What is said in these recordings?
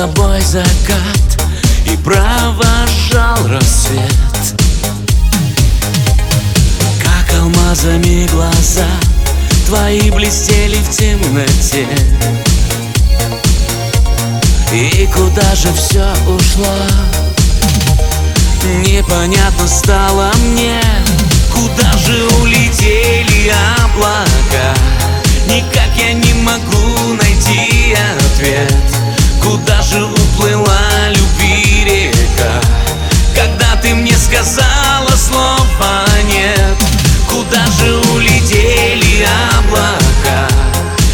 тобой закат И провожал рассвет Как алмазами глаза Твои блестели в темноте И куда же все ушло? Непонятно стало мне Куда же улетели облака? Никак я не могу найти ответ Куда же уплыла люби река? Когда ты мне сказала слова нет. Куда же улетели облака?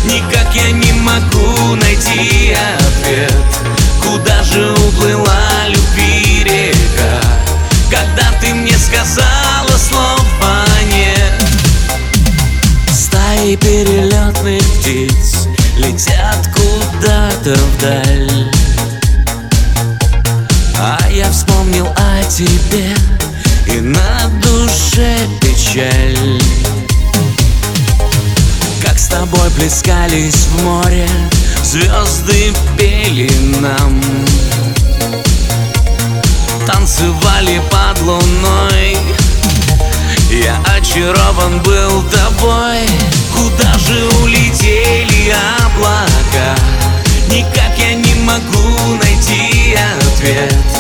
Никак я не могу найти ответ вдаль А я вспомнил о тебе И на душе печаль. Как с тобой плескались в море Звезды пели нам. Танцевали под луной. Я очарован был тобой. Куда же улетели облака? Найти